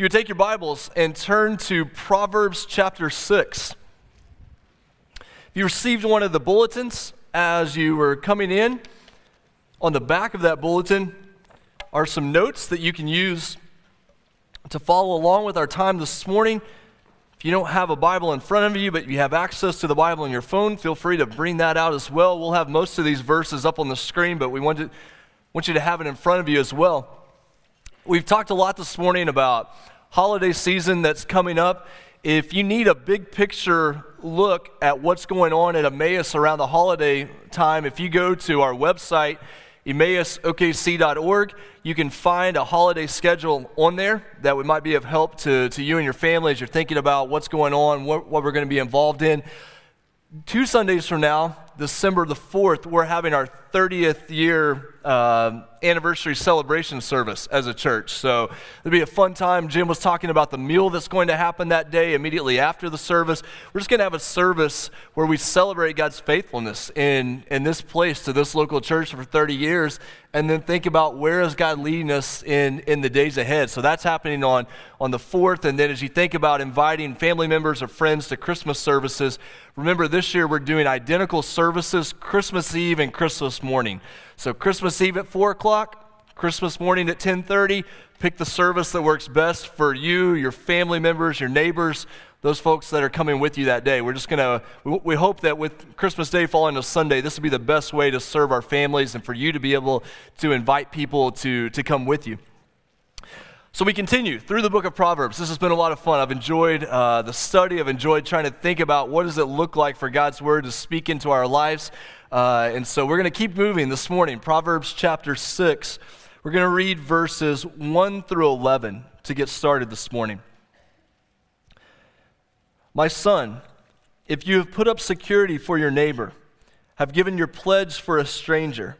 You would take your Bibles and turn to Proverbs chapter 6. If you received one of the bulletins as you were coming in, on the back of that bulletin are some notes that you can use to follow along with our time this morning. If you don't have a Bible in front of you, but you have access to the Bible on your phone, feel free to bring that out as well. We'll have most of these verses up on the screen, but we want, to, want you to have it in front of you as well. We've talked a lot this morning about holiday season that's coming up. If you need a big picture look at what's going on at Emmaus around the holiday time, if you go to our website, emmausokc.org, you can find a holiday schedule on there that might be of help to, to you and your family as you're thinking about what's going on, what, what we're going to be involved in. Two Sundays from now, December the 4th, we're having our 30th year uh, anniversary celebration service as a church. So it'll be a fun time. Jim was talking about the meal that's going to happen that day immediately after the service. We're just going to have a service where we celebrate God's faithfulness in, in this place to this local church for 30 years and then think about where is God leading us in, in the days ahead. So that's happening on, on the 4th. And then as you think about inviting family members or friends to Christmas services, remember this year we're doing identical services Christmas Eve and Christmas morning. So Christmas Eve at 4 o'clock, Christmas morning at 10:30. Pick the service that works best for you, your family members, your neighbors, those folks that are coming with you that day. We're just going to, we hope that with Christmas Day falling to Sunday, this will be the best way to serve our families and for you to be able to invite people to, to come with you. So we continue through the book of Proverbs. This has been a lot of fun. I've enjoyed uh, the study. I've enjoyed trying to think about what does it look like for God's word to speak into our lives. Uh, and so we're going to keep moving this morning. Proverbs chapter 6. We're going to read verses 1 through 11 to get started this morning. My son, if you have put up security for your neighbor, have given your pledge for a stranger,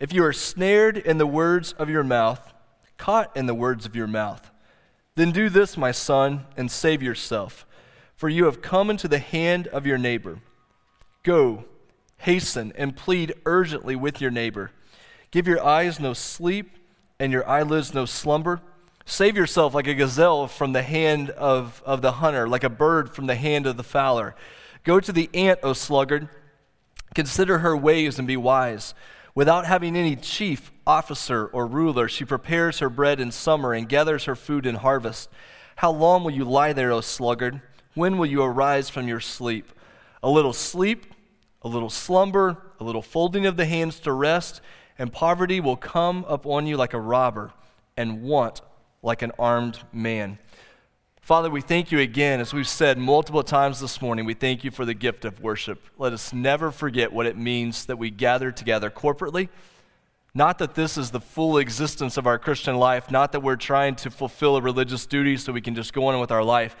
if you are snared in the words of your mouth, caught in the words of your mouth, then do this, my son, and save yourself, for you have come into the hand of your neighbor. Go Hasten and plead urgently with your neighbor. Give your eyes no sleep and your eyelids no slumber. Save yourself like a gazelle from the hand of, of the hunter, like a bird from the hand of the fowler. Go to the ant, O sluggard. Consider her ways and be wise. Without having any chief, officer, or ruler, she prepares her bread in summer and gathers her food in harvest. How long will you lie there, O sluggard? When will you arise from your sleep? A little sleep a little slumber, a little folding of the hands to rest, and poverty will come upon you like a robber, and want like an armed man. Father, we thank you again, as we've said multiple times this morning, we thank you for the gift of worship. Let us never forget what it means that we gather together corporately. Not that this is the full existence of our Christian life, not that we're trying to fulfill a religious duty so we can just go on with our life.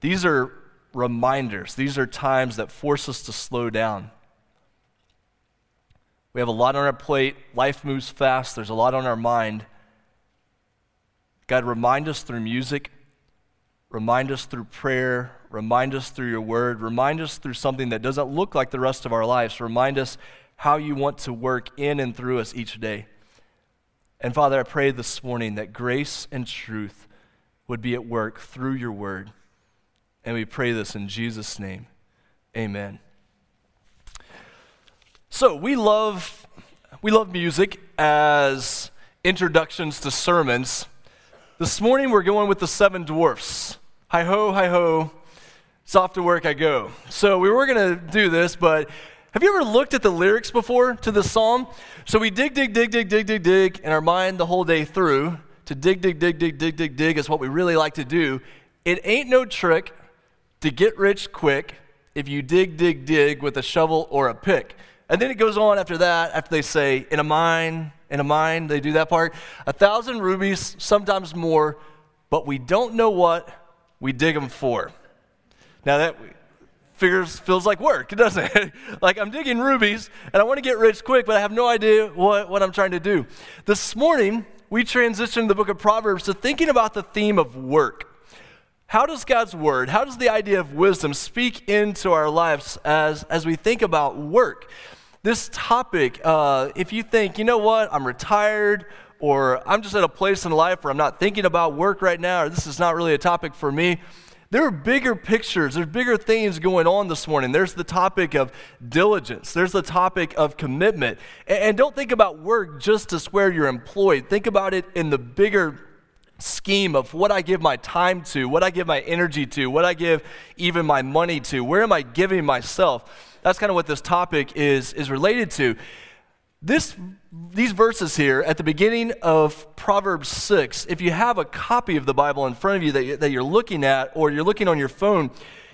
These are reminders. These are times that force us to slow down. We have a lot on our plate. Life moves fast. There's a lot on our mind. God, remind us through music, remind us through prayer, remind us through your word, remind us through something that doesn't look like the rest of our lives. Remind us how you want to work in and through us each day. And Father, I pray this morning that grace and truth would be at work through your word. And we pray this in Jesus' name. Amen. So we love we love music as introductions to sermons. This morning we're going with the seven dwarfs. Hi ho, hi ho. It's off to work I go. So we were gonna do this, but have you ever looked at the lyrics before to this psalm? So we dig, dig, dig, dig, dig, dig, dig in our mind the whole day through. To dig, dig, dig, dig, dig, dig, dig is what we really like to do. It ain't no trick to get rich quick if you dig, dig, dig with a shovel or a pick. And then it goes on after that, after they say, in a mine, in a mine, they do that part. A thousand rubies, sometimes more, but we don't know what we dig them for. Now that figures feels like work, it doesn't it? like I'm digging rubies and I want to get rich quick, but I have no idea what, what I'm trying to do. This morning, we transitioned the book of Proverbs to thinking about the theme of work. How does God's word, how does the idea of wisdom speak into our lives as, as we think about work? This topic, uh, if you think, you know what, I'm retired, or I'm just at a place in life where I'm not thinking about work right now, or this is not really a topic for me. There are bigger pictures, there's bigger things going on this morning. There's the topic of diligence, there's the topic of commitment. And, don't think about work just as where you're employed, think about it in the bigger scheme of what I give my time to, what I give my energy to, what I give even my money to. Where am I giving myself? That's kind of what this topic is, is related to. This, these verses here at the beginning of Proverbs 6, if you have a copy of the Bible in front of you that, that you're looking at or you're looking on your phone,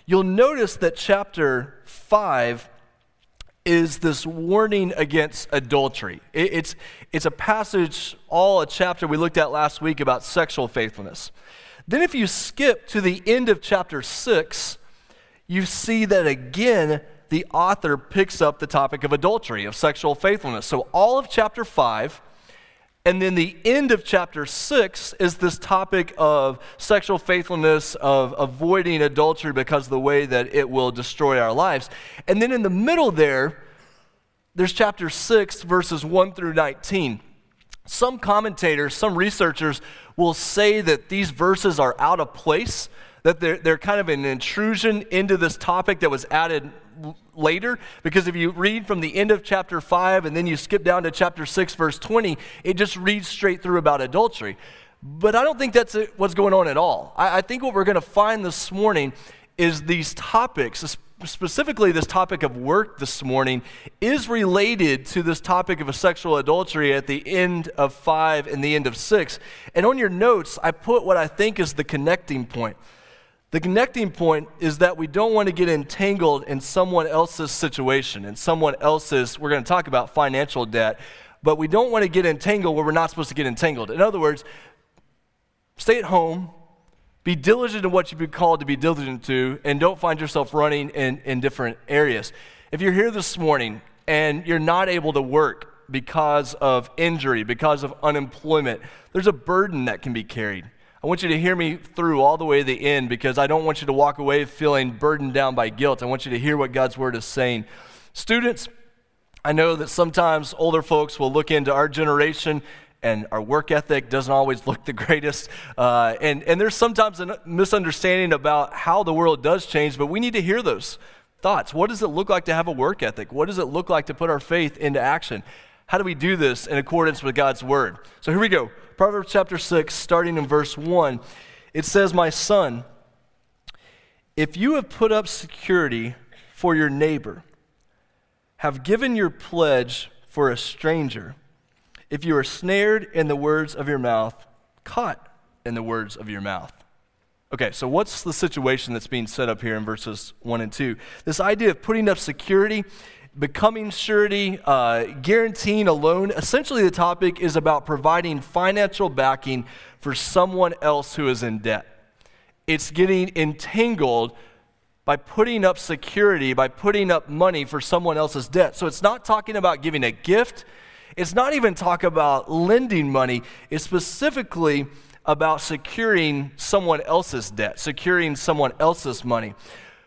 you'll notice that chapter 5 is this warning against adultery. It, it's, it's a passage, all a chapter we looked at last week about sexual faithfulness. Then, if you skip to the end of chapter 6, you see that again the author picks up the topic of adultery, of sexual faithfulness. So, all of chapter 5, and then the end of chapter 6 is this topic of sexual faithfulness, of avoiding adultery because of the way that it will destroy our lives. And then in the middle there, there's chapter 6, verses 1 through 19. Some commentators, some researchers will say that these verses are out of place, that they're, they're kind of an intrusion into this topic that was added later because if you read from the end of chapter 5 and then you skip down to chapter 6 verse 20 it just reads straight through about adultery. But i don't think that's what's going on at all. I, I think what we're going to find this morning is these topics specifically this topic of work this morning is related to this topic of a sexual adultery at the end of 5 and the end of 6 and on your notes i put what i think is the connecting point the connecting point is that we don't want to get entangled in someone else's situation, in someone else's, we're going to talk about financial debt, but we don't want to get entangled where we're not supposed to get entangled. In other words, stay at home, be diligent in what you've been called to be diligent to, and don't find yourself running in, in different areas. If you're here this morning and you're not able to work because of injury, because of unemployment, there's a burden that can be carried. I want you to hear me through all the way to the end because I don't want you to walk away feeling burdened down by guilt. I want you to hear what God's word is saying. Students, I know that sometimes older folks will look into our generation and our work ethic doesn't always look the greatest. Uh, and, and there's sometimes a misunderstanding about how the world does change, but we need to hear those thoughts. What does it look like to have a work ethic? What does it look like to put our faith into action? How do we do this in accordance with God's word? So here we go. Proverbs chapter 6, starting in verse 1, it says, My son, if you have put up security for your neighbor, have given your pledge for a stranger, if you are snared in the words of your mouth, caught in the words of your mouth. Okay, so what's the situation that's being set up here in verses 1 and 2? This idea of putting up security becoming surety, uh, guaranteeing a loan. Essentially, the topic is about providing financial backing for someone else who is in debt. It's getting entangled by putting up security, by putting up money for someone else's debt. So it's not talking about giving a gift. It's not even talk about lending money. It's specifically about securing someone else's debt, securing someone else's money.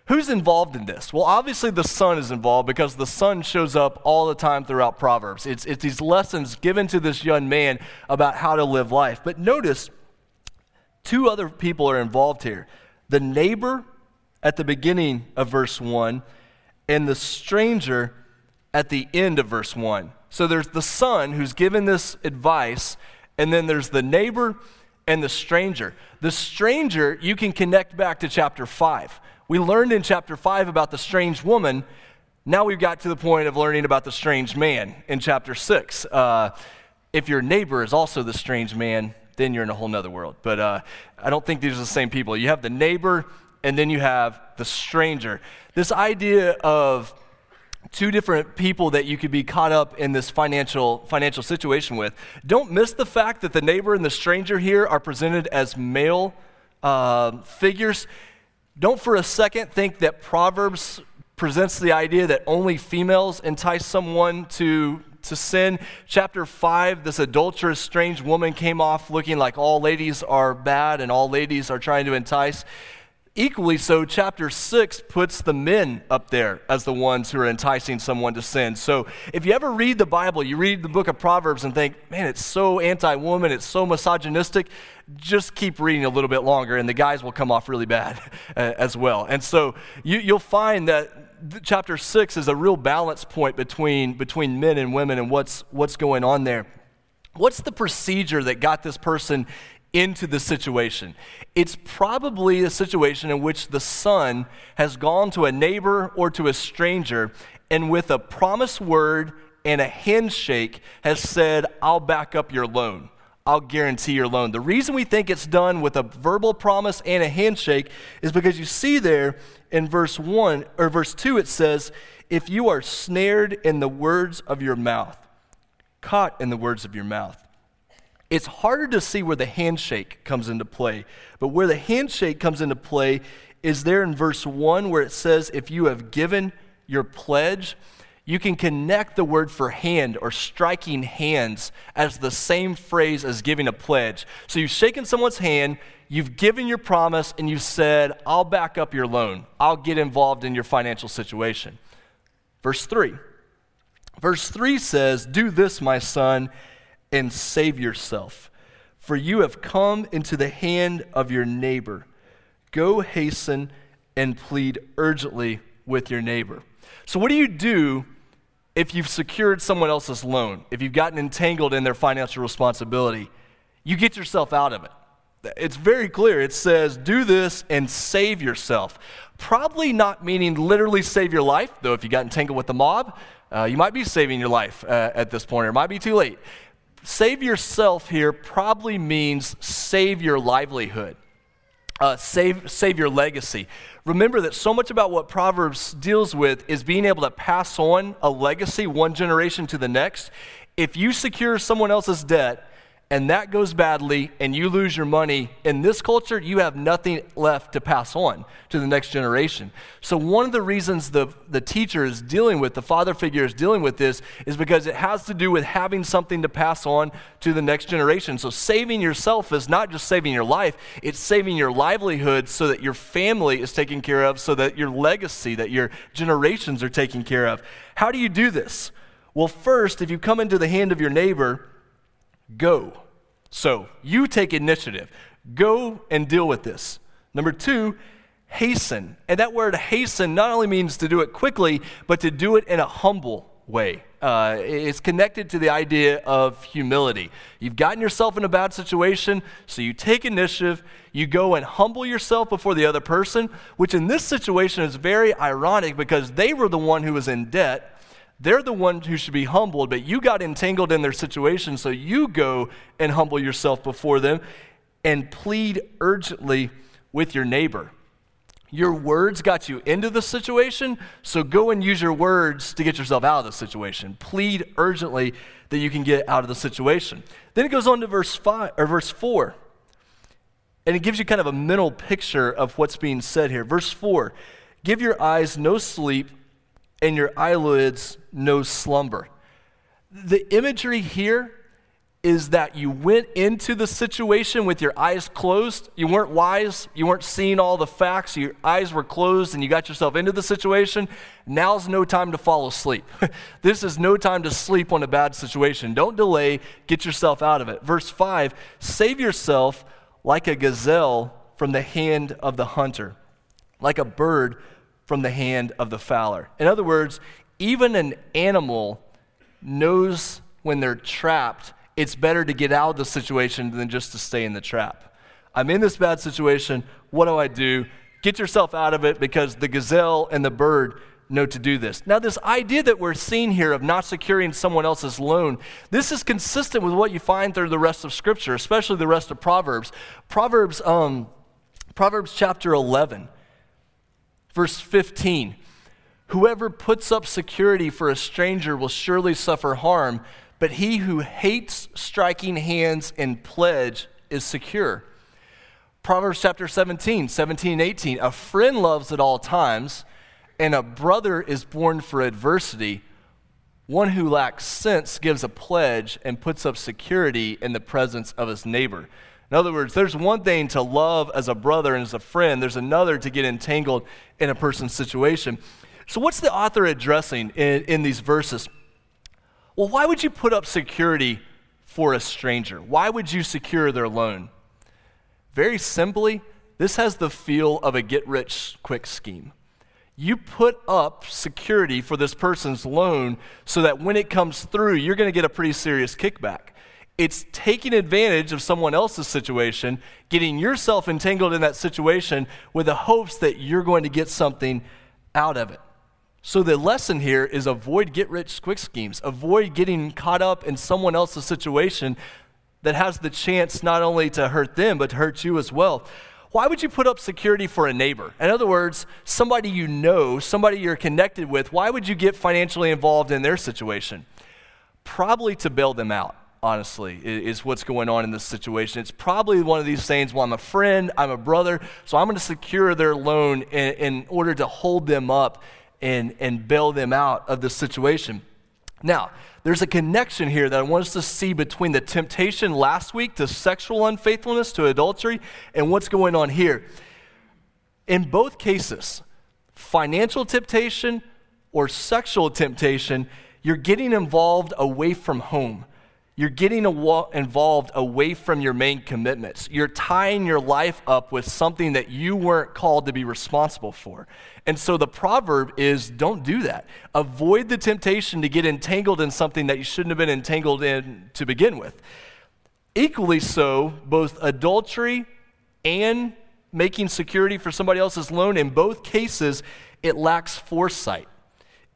Who's involved in this? Well, obviously the son is involved because the son shows up all the time throughout Proverbs. It's, it's these lessons given to this young man about how to live life. But notice, two other people are involved here the neighbor at the beginning of verse 1 and the stranger at the end of verse 1. So there's the son who's given this advice, and then there's the neighbor and the stranger. The stranger, you can connect back to chapter 5 we learned in chapter 5 about the strange woman. Now we've got to the point of learning about the strange man in chapter 6. Uh, if your neighbor is also the strange man, then you're in a whole nother world. But uh, I don't think these are the same people. You have the neighbor, and then you have the stranger. This idea of two different people that you could be caught up in this financial financial situation with. Don't miss the fact that the neighbor and the stranger here are presented as male uh, figures. Don't for a second think that Proverbs presents the idea that only females entice someone to, to sin. Chapter 5, this adulterous, strange woman came off looking like all ladies are bad and all ladies are trying to entice. Equally so, chapter 6 puts the men up there as the ones who are enticing someone to sin. So if you ever read the Bible, you read the book of Proverbs and think, man, it's so anti woman, it's so misogynistic, just keep reading a little bit longer and the guys will come off really bad as well. And so you, will find that chapter 6 is a real balance point between, between men and women and what's, what's going on there. What's the procedure that got this person into the situation. It's probably a situation in which the son has gone to a neighbor or to a stranger and, with a promise word and a handshake, has said, I'll back up your loan. I'll guarantee your loan. The reason we think it's done with a verbal promise and a handshake is because you see there in verse 1 or verse 2 it says, If you are snared in the words of your mouth, caught in the words of your mouth. It's harder to see where the handshake comes into play. But where the handshake comes into play is there in verse 1 where it says, If you have given your pledge, you can connect the word for hand or striking hands as the same phrase as giving a pledge. So you've shaken someone's hand, you've given your promise, and you've said, I'll back up your loan, I'll get involved in your financial situation. Verse 3. Verse 3 says, Do this, my son and save yourself, for you have come into the hand of your neighbor. Go hasten and plead urgently with your neighbor. So, what do you do if you've secured someone else's loan, if you've gotten entangled in their financial responsibility? You get yourself out of it. It's very clear. It says, do this and save yourself. Probably not meaning literally save your life, though, if you got entangled with the mob, uh, you might be saving your life uh, at this point, or it might be too late save yourself here probably means save your livelihood, uh, save, save your legacy. Remember that so much about what Proverbs deals with is being able to pass on a legacy one generation to the next. If you secure someone else's debt, and that goes badly and you lose your money, in this culture, you have nothing left to pass on to the next generation. So, one of the reasons the, the teacher is dealing with, the father figure is dealing with this, is because it has to do with having something to pass on to the next generation. So, saving yourself is not just saving your life, it's saving your livelihood so that your family is taken care of, so that your legacy, that your generations are taken care of. How do you do this? Well, first, if you come into the hand of your neighbor, go. So you take initiative. Go and deal with this. Number two, hasten. And that word hasten not only means to do it quickly, but to do it in a humble way. Uh, it's connected to the idea of humility. You've gotten yourself in a bad situation, so you take initiative, you go and humble yourself before the other person, which in this situation is very ironic because they were the one who was in debt they're the ones who should be humbled, but you got entangled in their situation, so you go and humble yourself before them and plead urgently with your neighbor. Your words got you into the situation, so go and use your words to get yourself out of the situation. Plead urgently that you can get out of the situation. Then it goes on to verse 5 or verse 4. And it gives you kind of a mental picture of what's being said here. Verse 4 Give your eyes no sleep and your eyelids no slumber. The imagery here is that you went into the situation with your eyes closed. You weren't wise. You weren't seeing all the facts. Your eyes were closed and you got yourself into the situation. Now's no time to fall asleep. this is no time to sleep on a bad situation. Don't delay. Get yourself out of it. Verse 5 Save yourself like a gazelle from the hand of the hunter, like a bird from the hand of the fowler. In other words, even an animal knows when they're trapped, it's better to get out of the situation than just to stay in the trap. I'm in this bad situation. What do I do? Get yourself out of it because the gazelle and the bird know to do this. Now, this idea that we're seeing here of not securing someone else's loan, this is consistent with what you find through the rest of Scripture, especially the rest of Proverbs. Proverbs, um, Proverbs chapter 11 Verse 15 Whoever puts up security for a stranger will surely suffer harm, but he who hates striking hands and pledge is secure. Proverbs chapter 17, 17 and 18. A friend loves at all times, and a brother is born for adversity. One who lacks sense gives a pledge and puts up security in the presence of his neighbor. In other words, there's one thing to love as a brother and as a friend, there's another to get entangled in a person's situation. So, what's the author addressing in, in these verses? Well, why would you put up security for a stranger? Why would you secure their loan? Very simply, this has the feel of a get rich quick scheme. You put up security for this person's loan so that when it comes through, you're going to get a pretty serious kickback. It's taking advantage of someone else's situation, getting yourself entangled in that situation with the hopes that you're going to get something out of it. So the lesson here is avoid get rich quick schemes. Avoid getting caught up in someone else's situation that has the chance not only to hurt them, but to hurt you as well. Why would you put up security for a neighbor? In other words, somebody you know, somebody you're connected with, why would you get financially involved in their situation? Probably to bail them out, honestly, is what's going on in this situation. It's probably one of these things, well, I'm a friend, I'm a brother, so I'm going to secure their loan in, in order to hold them up and, and bail them out of the situation. Now, there's a connection here that I want us to see between the temptation last week to sexual unfaithfulness, to adultery, and what's going on here. In both cases, financial temptation or sexual temptation, you're getting involved away from home. You're getting involved away from your main commitments. You're tying your life up with something that you weren't called to be responsible for. And so the proverb is don't do that. Avoid the temptation to get entangled in something that you shouldn't have been entangled in to begin with. Equally so, both adultery and making security for somebody else's loan, in both cases, it lacks foresight.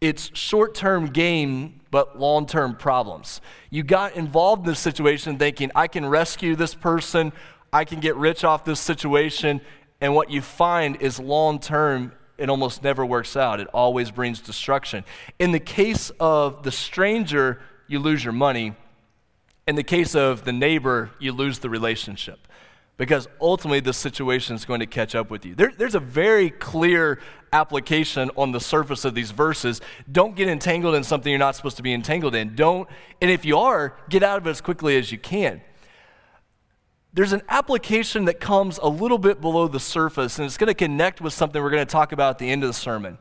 It's short term gain but long term problems. You got involved in this situation thinking, I can rescue this person, I can get rich off this situation, and what you find is long term, it almost never works out. It always brings destruction. In the case of the stranger, you lose your money. In the case of the neighbor, you lose the relationship because ultimately the situation is going to catch up with you. There, there's a very clear application on the surface of these verses. Don't get entangled in something you're not supposed to be entangled in. Don't, and if you are, get out of it as quickly as you can. There's an application that comes a little bit below the surface, and it's going to connect with something we're going to talk about at the end of the sermon.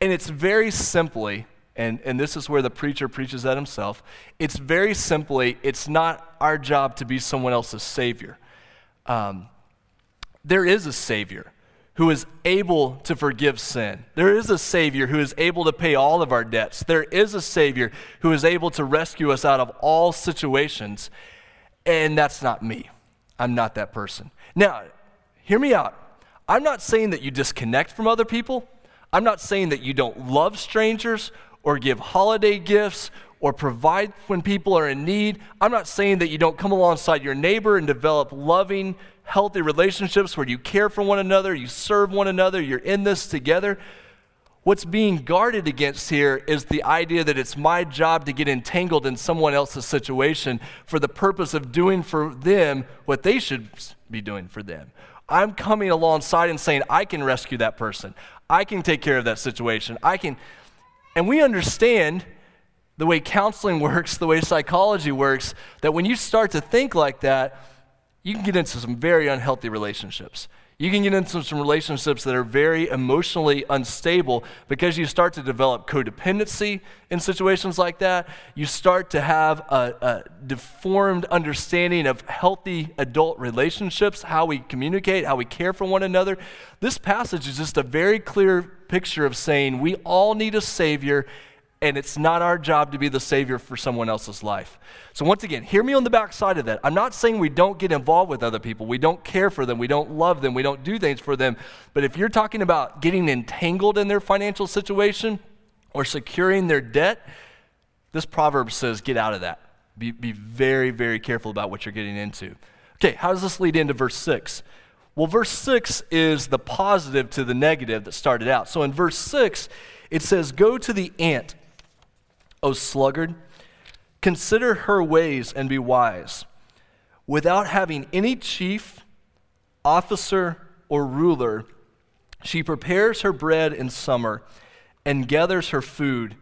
And it's very simply, and, and this is where the preacher preaches that himself, it's very simply, it's not our job to be someone else's savior um, there is a Savior who is able to forgive sin. There is a Savior who is able to pay all of our debts. There is a Savior who is able to rescue us out of all situations. And that's not me. I'm not that person. Now, hear me out. I'm not saying that you disconnect from other people. I'm not saying that you don't love strangers or give holiday gifts or provide when people are in need. I'm not saying that you don't come alongside your neighbor and develop loving, healthy relationships where you care for one another, you serve one another, you're in this together. What's being guarded against here is the idea that it's my job to get entangled in someone else's situation for the purpose of doing for them what they should be doing for them. I'm coming alongside and saying, I can rescue that person. I can take care of that situation. I can. And we understand the way counseling works, the way psychology works, that when you start to think like that, you can get into some very unhealthy relationships. You can get into some relationships that are very emotionally unstable because you start to develop codependency in situations like that. You start to have a, a, deformed understanding of healthy adult relationships, how we communicate, how we care for one another. This passage is just a very clear picture of saying we all need a Savior and it's not our job to be the savior for someone else's life. So, once again, hear me on the backside of that. I'm not saying we don't get involved with other people, we don't care for them, we don't love them, we don't do things for them. But if you're talking about getting entangled in their financial situation or securing their debt, this proverb says get out of that. Be, be very, very careful about what you're getting into. Okay, how does this lead into verse 6? Well, verse 6 is the positive to the negative that started out. So in verse 6, it says, Go to the ant O sluggard, consider her ways and be wise. Without having any chief, officer, or ruler, she prepares her bread in summer and gathers her food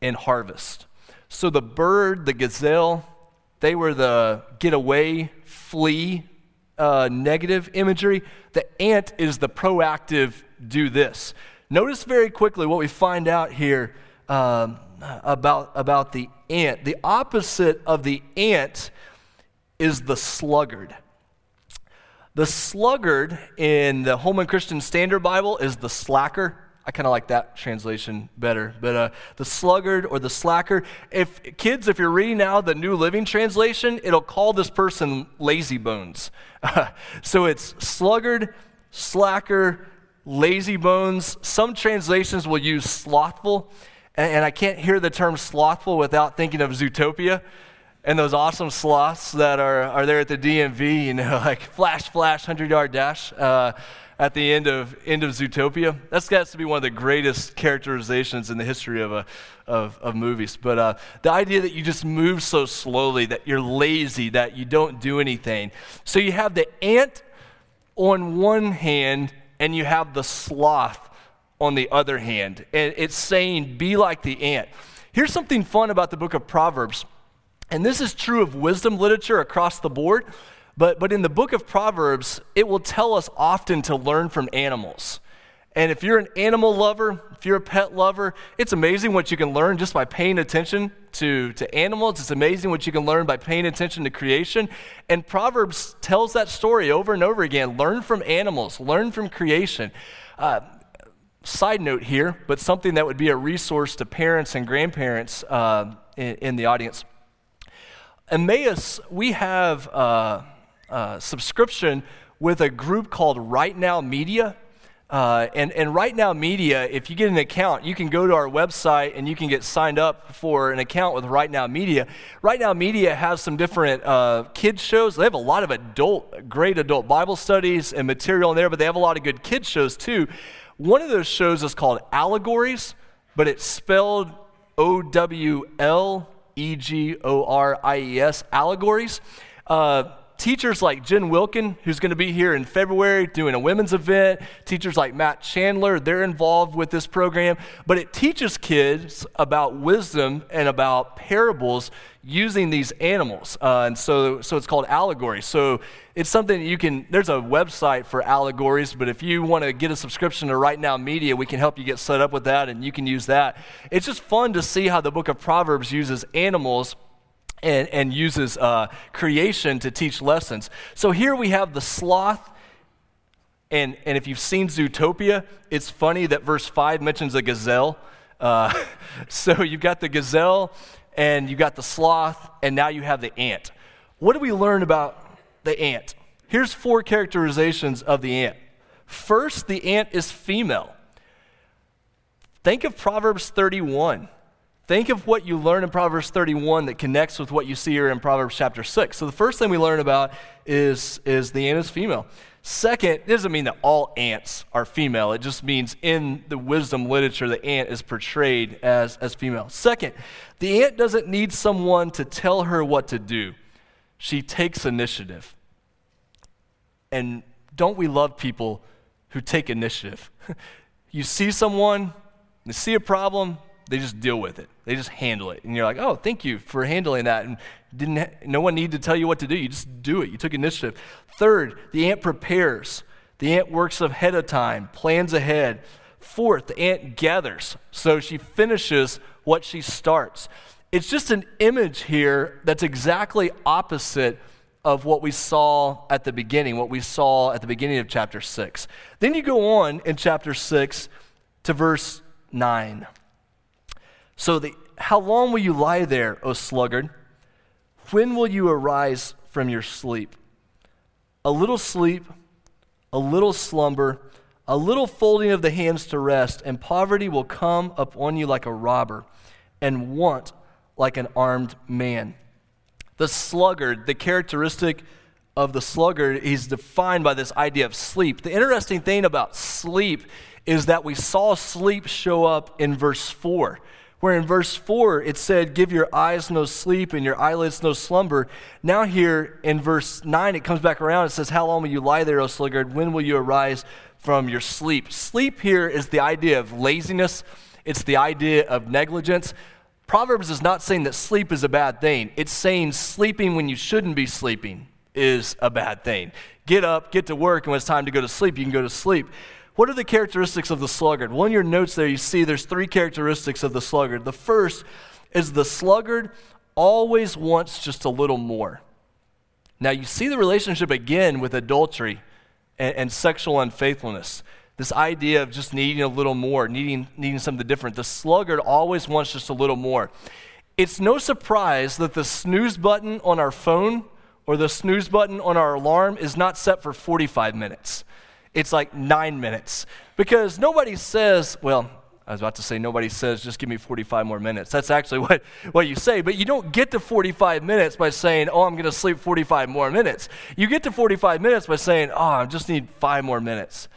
in harvest. So the bird, the gazelle, they were the getaway, flee uh, negative imagery. The ant is the proactive do this. Notice very quickly what we find out here um, about, about the ant. The opposite of the ant is the sluggard. The sluggard in the Holman Christian Standard Bible is the slacker. I kind of like that translation better. But uh, the sluggard or the slacker. If kids, if you're reading now the New Living Translation, it'll call this person lazy bones. so it's sluggard, slacker, lazy bones. Some translations will use slothful, and, and I can't hear the term slothful without thinking of Zootopia and those awesome sloths that are, are there at the DMV, you know, like flash, flash, 100 yard dash uh, at the end of, end of Zootopia. That's got to be one of the greatest characterizations in the history of, a, of, of movies. But uh, the idea that you just move so slowly, that you're lazy, that you don't do anything. So you have the ant on one hand, and you have the sloth on the other hand. And it's saying, be like the ant. Here's something fun about the book of Proverbs. And this is true of wisdom literature across the board. But, but in the book of Proverbs, it will tell us often to learn from animals. And if you're an animal lover, if you're a pet lover, it's amazing what you can learn just by paying attention to, to animals. It's amazing what you can learn by paying attention to creation. And Proverbs tells that story over and over again. Learn from animals, learn from creation. Uh, side note here, but something that would be a resource to parents and grandparents uh, in, in, the audience. Emmaus, we have a, a subscription with a group called Right Now Media. Uh, and, and right now, media, if you get an account, you can go to our website and you can get signed up for an account with Right Now Media. Right Now Media has some different uh, kids shows. They have a lot of adult, great adult Bible studies and material in there, but they have a lot of good kids shows too. One of those shows is called Owlegories, but it's spelled O W L E G O R I E S, Owlegories. Uh, teachers like Jen Wilkin, who's going to be here in February doing a women's event, teachers like Matt Chandler, they're involved with this program. But it teaches kids about wisdom and about parables using these animals. Uh, and so, so it's called allegory. So it's something you can, there's a website for Owlegories, but if you want to get a subscription to Right Now Media, we can help you get set up with that and you can use that. It's just fun to see how the book of Proverbs uses animals and, and uses uh, creation to teach lessons. So here we have the sloth. And, and if you've seen Zootopia, it's funny that verse 5 mentions a gazelle. Uh, so you've got the gazelle, and you've got the sloth, and now you have the ant. What do we learn about the ant? Here's four characterizations of the ant. First, the ant is female. Think of Proverbs 31. Think of what you learn in Proverbs 31 that connects with what you see here in Proverbs chapter 6. So the first thing we learn about is, is the ant is female. Second, it doesn't mean that all ants are female. It just means in the wisdom literature, the ant is portrayed as, as female. Second, the ant doesn't need someone to tell her what to do. She takes initiative. And don't we love people who take initiative? you see someone, you see a problem, they just deal with it. They just handle it. And you're like, oh, thank you for handling that. And didn't ha- no one needed to tell you what to do. You just do it. You took initiative. Third, the ant prepares. The ant works ahead of time, plans ahead. Fourth, the ant gathers. So she finishes what she starts. It's just an image here that's exactly opposite of what we saw at the beginning, what we saw at the beginning of chapter 6. Then you go on in chapter 6 to verse 9. So, the, how long will you lie there, O sluggard? When will you arise from your sleep? A little sleep, a little slumber, a little folding of the hands to rest, and poverty will come upon you like a robber, and want like an armed man. The sluggard, the characteristic of the sluggard, he's defined by this idea of sleep. The interesting thing about sleep is that we saw sleep show up in verse 4 where in verse 4 it said, Give your eyes no sleep and your eyelids no slumber. Now, here in verse 9, it comes back around. It says, How long will you lie there, O sluggard? When will you arise from your sleep? Sleep here is the idea of laziness, it's the idea of negligence. Proverbs is not saying that sleep is a bad thing, it's saying sleeping when you shouldn't be sleeping. is a bad thing. Get up, get to work, and when it's time to go to sleep, you can go to sleep. What are the characteristics of the sluggard? Well, in your notes there, you see there's three characteristics of the sluggard. The first is the sluggard always wants just a little more. Now, you see the relationship again with adultery and, and sexual unfaithfulness. This idea of just needing a little more, needing, needing something different. The sluggard always wants just a little more. It's no surprise that the snooze button on our phone or the snooze button on our alarm is not set for 45 minutes. It's like nine minutes. Because nobody says, well, I was about to say, nobody says, just give me 45 more minutes. That's actually what, what you say. But you don't get to 45 minutes by saying, oh, I'm going to sleep 45 more minutes. You get to 45 minutes by saying, oh, I just need five more minutes.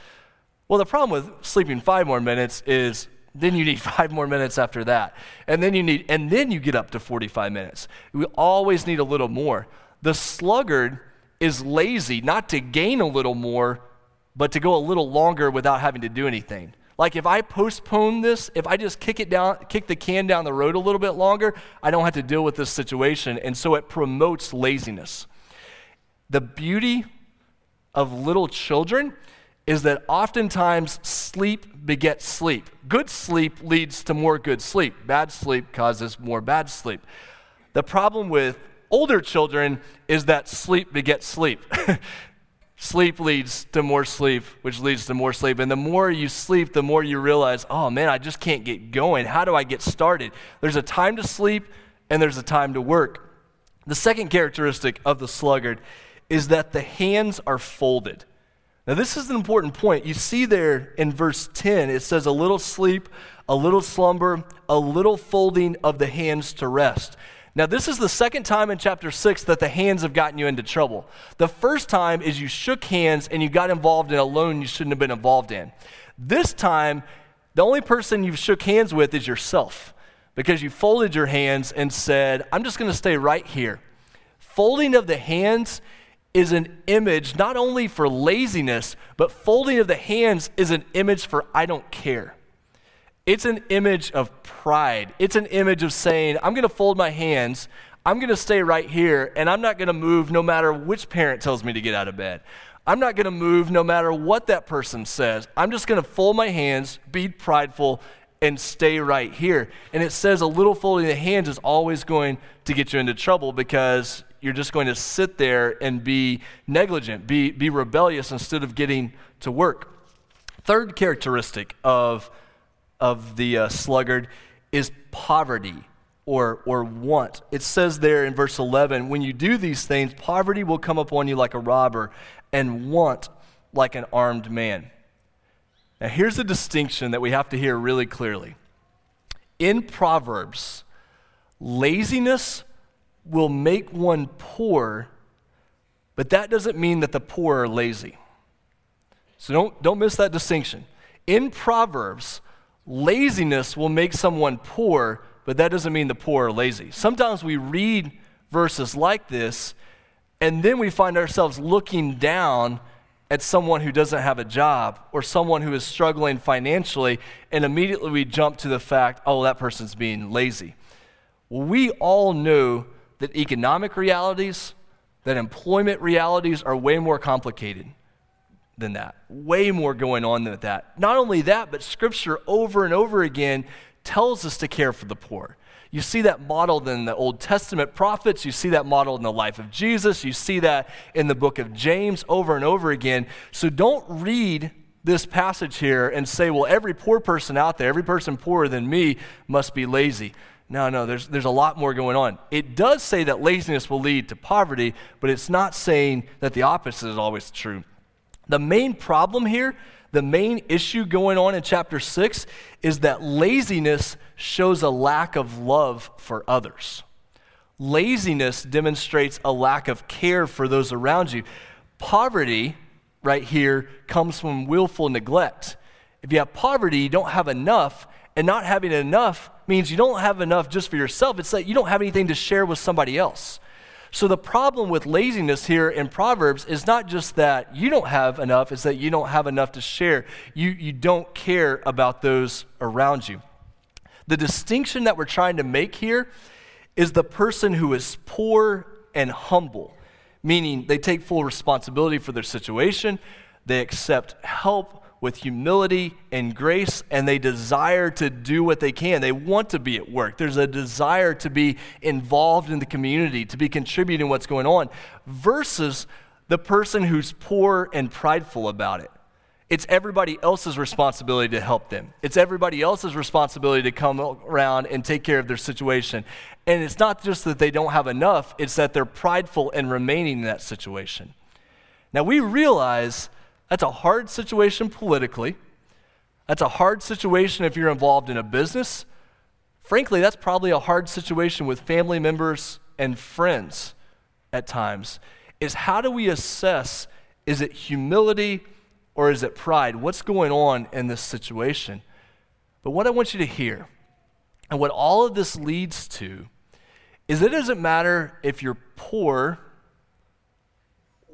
Well, the problem with sleeping five more minutes is then you need five more minutes after that. And then you need, and then you get up to 45 minutes. We always need a little more. The sluggard is lazy not to gain a little more, but to go a little longer without having to do anything. Like if I postpone this, if I just kick it down, kick the can down the road a little bit longer, I don't have to deal with this situation. And so it promotes laziness. The beauty of little children is that oftentimes sleep begets sleep. Good sleep leads to more good sleep. Bad sleep causes more bad sleep. The problem with older children is that sleep begets sleep. Sleep leads to more sleep, which leads to more sleep. And the more you sleep, the more you realize, oh man, I just can't get going. How do I get started? There's a time to sleep and there's a time to work. The second characteristic of the sluggard is that the hands are folded. Now, this is an important point. You see there in verse 10, it says, a little sleep, a little slumber, a little folding of the hands to rest. Now, this is the second time in chapter 6 that the hands have gotten you into trouble. The first time is you shook hands and you got involved in a loan you shouldn't have been involved in. This time, the only person you've shook hands with is yourself because you folded your hands and said, I'm just going to stay right here. Folding of the hands is an image not only for laziness, but folding of the hands is an image for I don't care. It's an image of pride. It's an image of saying, I'm going to fold my hands, I'm going to stay right here, and I'm not going to move no matter which parent tells me to get out of bed. I'm not going to move no matter what that person says. I'm just going to fold my hands, be prideful, and stay right here. And it says a little folding of the hands is always going to get you into trouble because you're just going to sit there and be negligent, be, be rebellious instead of getting to work. Third characteristic of of the uh, sluggard is poverty or, or want. It says there in verse 11 when you do these things, poverty will come upon you like a robber, and want like an armed man. Now, here's a distinction that we have to hear really clearly. In Proverbs, laziness will make one poor, but that doesn't mean that the poor are lazy. So don't, don't miss that distinction. In Proverbs, Laziness will make someone poor, but that doesn't mean the poor are lazy. Sometimes we read verses like this, and then we find ourselves looking down at someone who doesn't have a job or someone who is struggling financially, and immediately we jump to the fact, oh, that person's being lazy. Well, we all know that economic realities, that employment realities are way more complicated than that. Way more going on than that. Not only that, but Scripture over and over again tells us to care for the poor. You see that modeled in the Old Testament prophets. You see that modeled in the life of Jesus. You see that in the book of James over and over again. So don't read this passage here and say, well, every poor person out there, every person poorer than me, must be lazy. No, no, there's, there's a lot more going on. It does say that laziness will lead to poverty, but it's not saying that the opposite is always true. The main problem here, the main issue going on in chapter 6 is that laziness shows a lack of love for others. Laziness demonstrates a lack of care for those around you. Poverty, right here, comes from willful neglect. If you have poverty, you don't have enough, and not having enough means you don't have enough just for yourself. It's that you don't have anything to share with somebody else. So the problem with laziness here in Proverbs is not just that you don't have enough, it's that you don't have enough to share. You, you don't care about those around you. The distinction that we're trying to make here is the person who is poor and humble. meaning they take full responsibility for their situation, they accept help with humility and grace, and they desire to do what they can. They want to be at work. There's a desire to be involved in the community, to be contributing what's going on, versus the person who's poor and prideful about it. It's everybody else's responsibility to help them. It's everybody else's responsibility to come around and take care of their situation. And it's not just that they don't have enough, it's that they're prideful and remaining in that situation. Now, we realize that's a hard situation politically. That's a hard situation if you're involved in a business. Frankly, that's probably a hard situation with family members and friends at times. Is how do we assess is it humility or is it pride? What's going on in this situation? But what I want you to hear, and what all of this leads to, is it doesn't matter if you're poor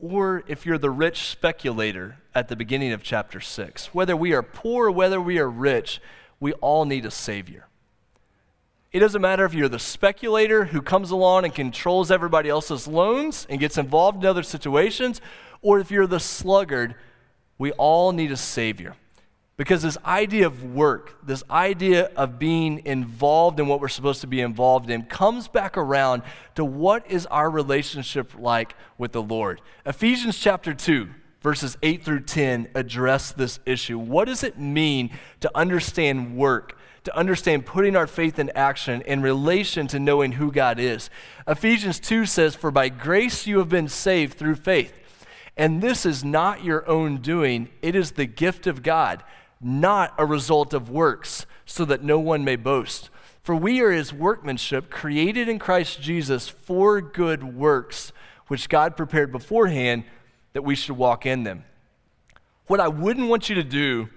or if you're the rich speculator at the beginning of chapter 6. Whether we are poor or whether we are rich, we all need a Savior. It doesn't matter if you're the speculator who comes along and controls everybody else's loans and gets involved in other situations, or if you're the sluggard, we all need a Savior. Because this idea of work, this idea of being involved in what we're supposed to be involved in, comes back around to what is our relationship like with the Lord. Ephesians chapter 2, verses 8 through 10 address this issue. What does it mean to understand work? To understand putting our faith in action in relation to knowing who God is. Ephesians 2 says, For by grace you have been saved through faith. And this is not your own doing, it is the gift of God not a result of works, so that no one may boast. For we are his workmanship, created in Christ Jesus for good works, which God prepared beforehand that we should walk in them. What I wouldn't want you to do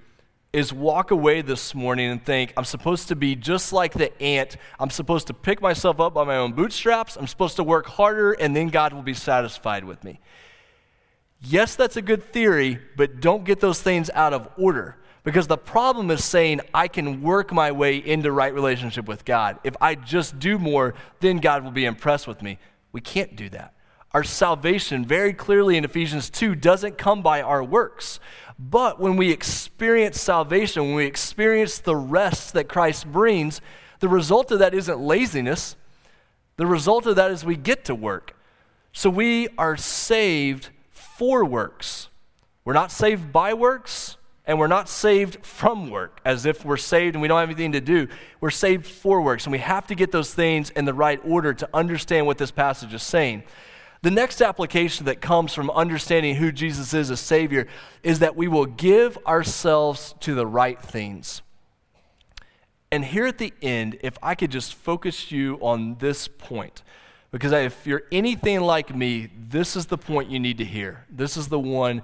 is walk away this morning and think, I'm supposed to be just like the ant. I'm supposed to pick myself up by my own bootstraps. I'm supposed to work harder, and then God will be satisfied with me. Yes, that's a good theory, but don't get those things out of order. Because the problem is saying I can work my way into right relationship with God. If I just do more, then God will be impressed with me. We can't do that. Our salvation, very clearly in Ephesians 2, doesn't come by our works. But when we experience salvation, when we experience the rest that Christ brings, the result of that isn't laziness. The result of that is we get to work. So we are saved for works. We're not saved by works, and we're not saved from work as if we're saved and we don't have anything to do. We're saved for works, and we have to get those things in the right order to understand what this passage is saying. The next application that comes from understanding who Jesus is as Savior is that we will give ourselves to the right things. And here at the end, if I could just focus you on this point, because if you're anything like me, this is the point you need to hear. This is the one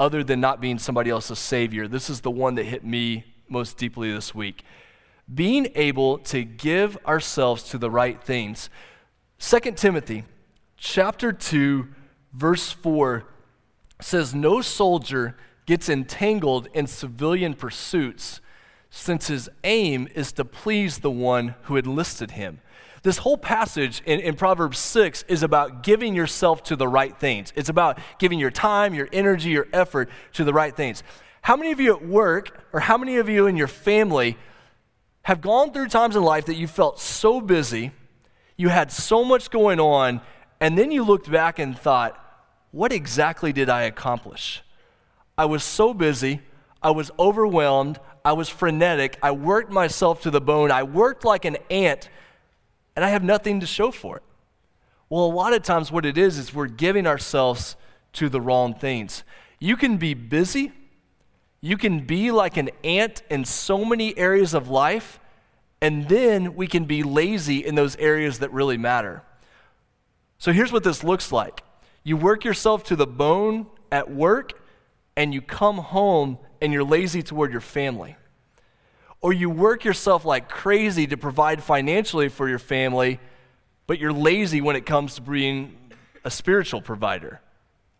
other than not being somebody else's savior. This is the one that hit me most deeply this week. Being able to give ourselves to the right things. 2 Timothy chapter 2 verse 4 says no soldier gets entangled in civilian pursuits since his aim is to please the one who enlisted him. This whole passage in, in, Proverbs 6 is about giving yourself to the right things. It's about giving your time, your energy, your effort to the right things. How many of you at work, or how many of you in your family, have gone through times in life that you felt so busy, you had so much going on, and then you looked back and thought, what exactly did I accomplish? I was so busy, I was overwhelmed, I was frenetic, I worked myself to the bone, I worked like an ant and I have nothing to show for it. Well, a lot of times, what it is, is we're giving ourselves to the wrong things. You can be busy, you can be like an ant in so many areas of life, and then we can be lazy in those areas that really matter. So here's what this looks like you work yourself to the bone at work, and you come home and you're lazy toward your family or you work yourself like crazy to provide financially for your family, but you're lazy when it comes to being a spiritual provider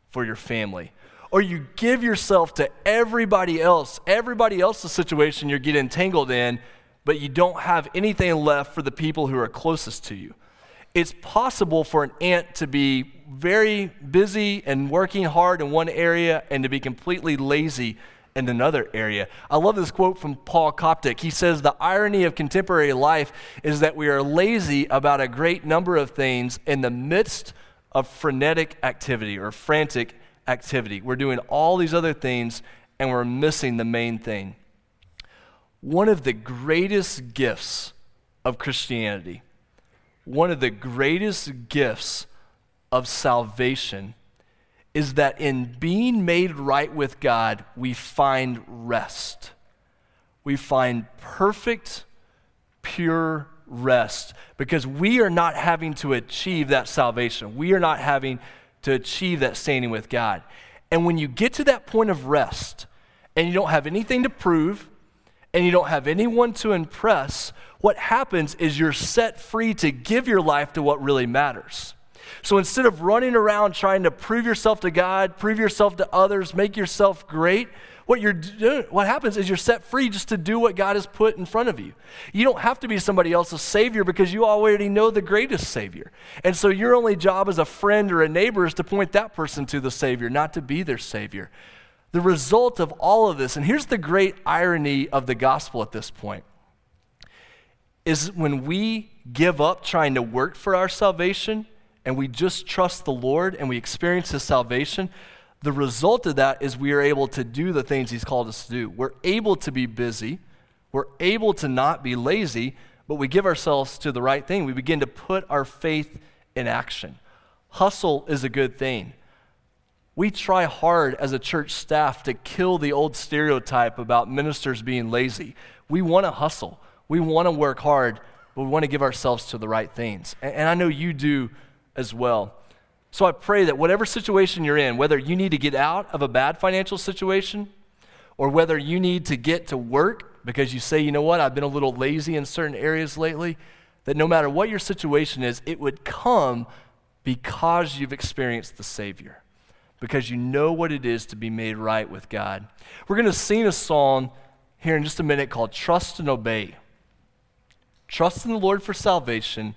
for your family. Or you give yourself to everybody else, everybody else's situation you're getting entangled in, but you don't have anything left for the people who are closest to you. It's possible for an ant to be very busy and working hard in one area and to be completely lazy in another area. I love this quote from Paul Koptak. He says, The irony of contemporary life is that we are lazy about a great number of things in the midst of frenetic activity or frantic activity. We're doing all these other things and we're missing the main thing. One of the greatest gifts of Christianity, one of the greatest gifts of salvation is that in being made right with God, we find rest. We find perfect, pure rest because we are not having to achieve that salvation. We are not having to achieve that standing with God. And when you get to that point of rest and you don't have anything to prove and you don't have anyone to impress, what happens is you're set free to give your life to what really matters. So instead of running around trying to prove yourself to God, prove yourself to others, make yourself great, what you're doing, what happens is you're set free just to do what God has put in front of you. You don't have to be somebody else's savior because you already know the greatest savior. And so your only job as a friend or a neighbor is to point that person to the savior, not to be their savior. The result of all of this, and here's the great irony of the gospel at this point, is when we give up trying to work for our salvation and we just trust the Lord and we experience His salvation, the result of that is we are able to do the things He's called us to do. We're able to be busy, we're able to not be lazy, but we give ourselves to the right thing. We begin to put our faith in action. Hustle is a good thing. We try hard as a church staff to kill the old stereotype about ministers being lazy. We want to hustle, we want to work hard, but we want to give ourselves to the right things. And, I know you do as well. So I pray that whatever situation you're in, whether you need to get out of a bad financial situation or whether you need to get to work because you say, you know what, I've been a little lazy in certain areas lately, that no matter what your situation is, it would come because you've experienced the Savior, because you know what it is to be made right with God. We're going to sing a song here in just a minute called Trust and Obey. Trust in the Lord for salvation,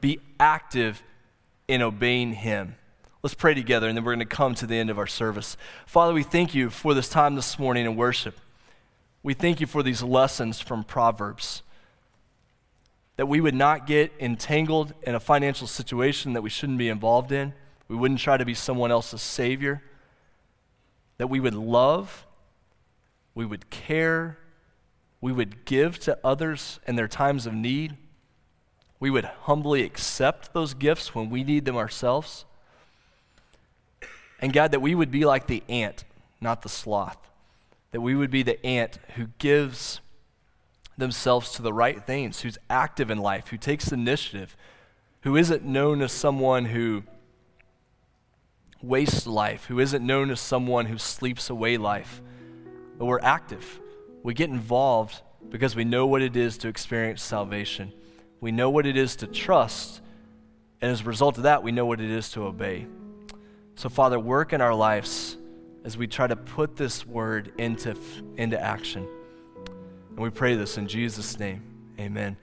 be active in obeying Him. Let's pray together, and then we're going to come to the end of our service. Father, we thank you for this time this morning in worship. We thank you for these lessons from Proverbs. That we would not get entangled in a financial situation that we shouldn't be involved in. We wouldn't try to be someone else's savior. That we would love, we would care, we would give to others in their times of need we would humbly accept those gifts when we need them ourselves. And God, that we would be like the ant, not the sloth. That we would be the ant who gives themselves to the right things, who's active in life, who takes initiative, who isn't known as someone who wastes life, who isn't known as someone who sleeps away life. But we're active. We get involved because we know what it is to experience salvation. We know what it is to trust, and as a result of that, we know what it is to obey. So, Father, work in our lives as we try to put this word into, into action. And we pray this in Jesus' name. Amen.